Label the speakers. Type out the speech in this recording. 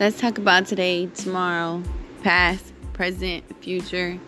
Speaker 1: Let's talk about today, tomorrow, past, present, future.